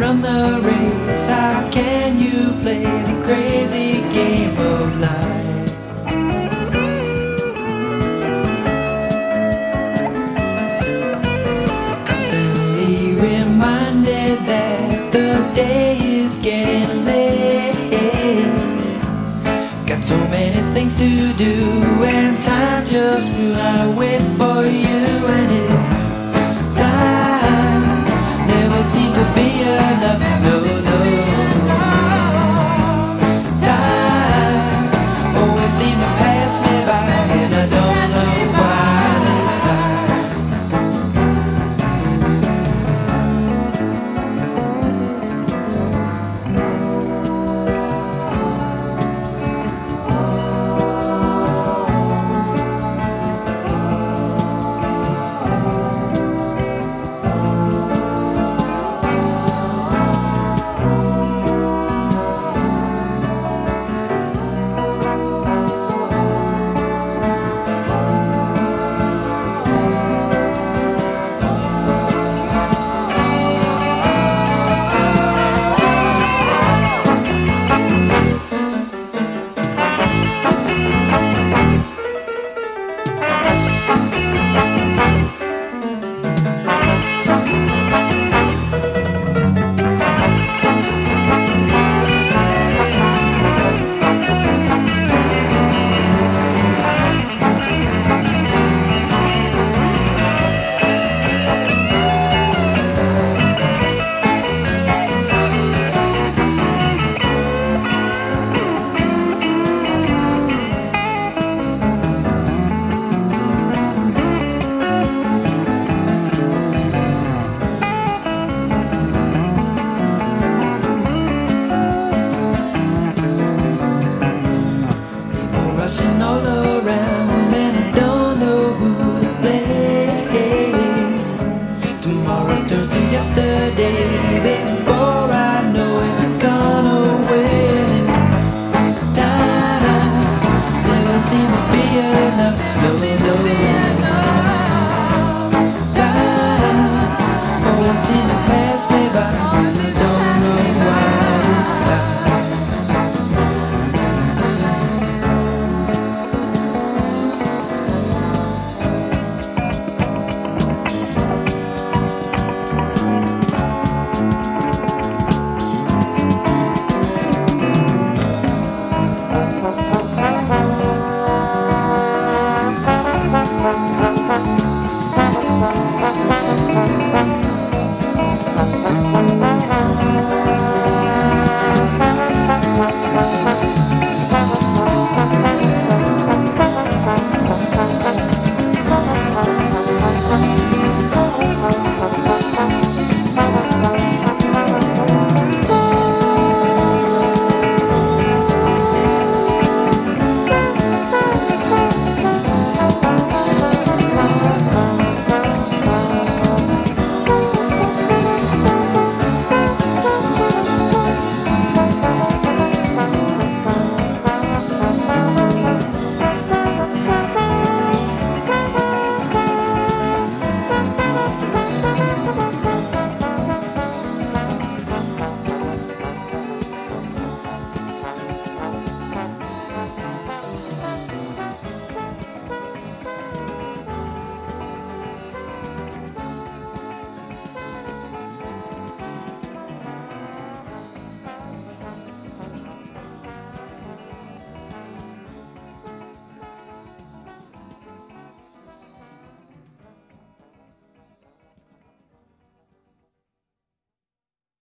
run the race? How can you play the crazy game of life?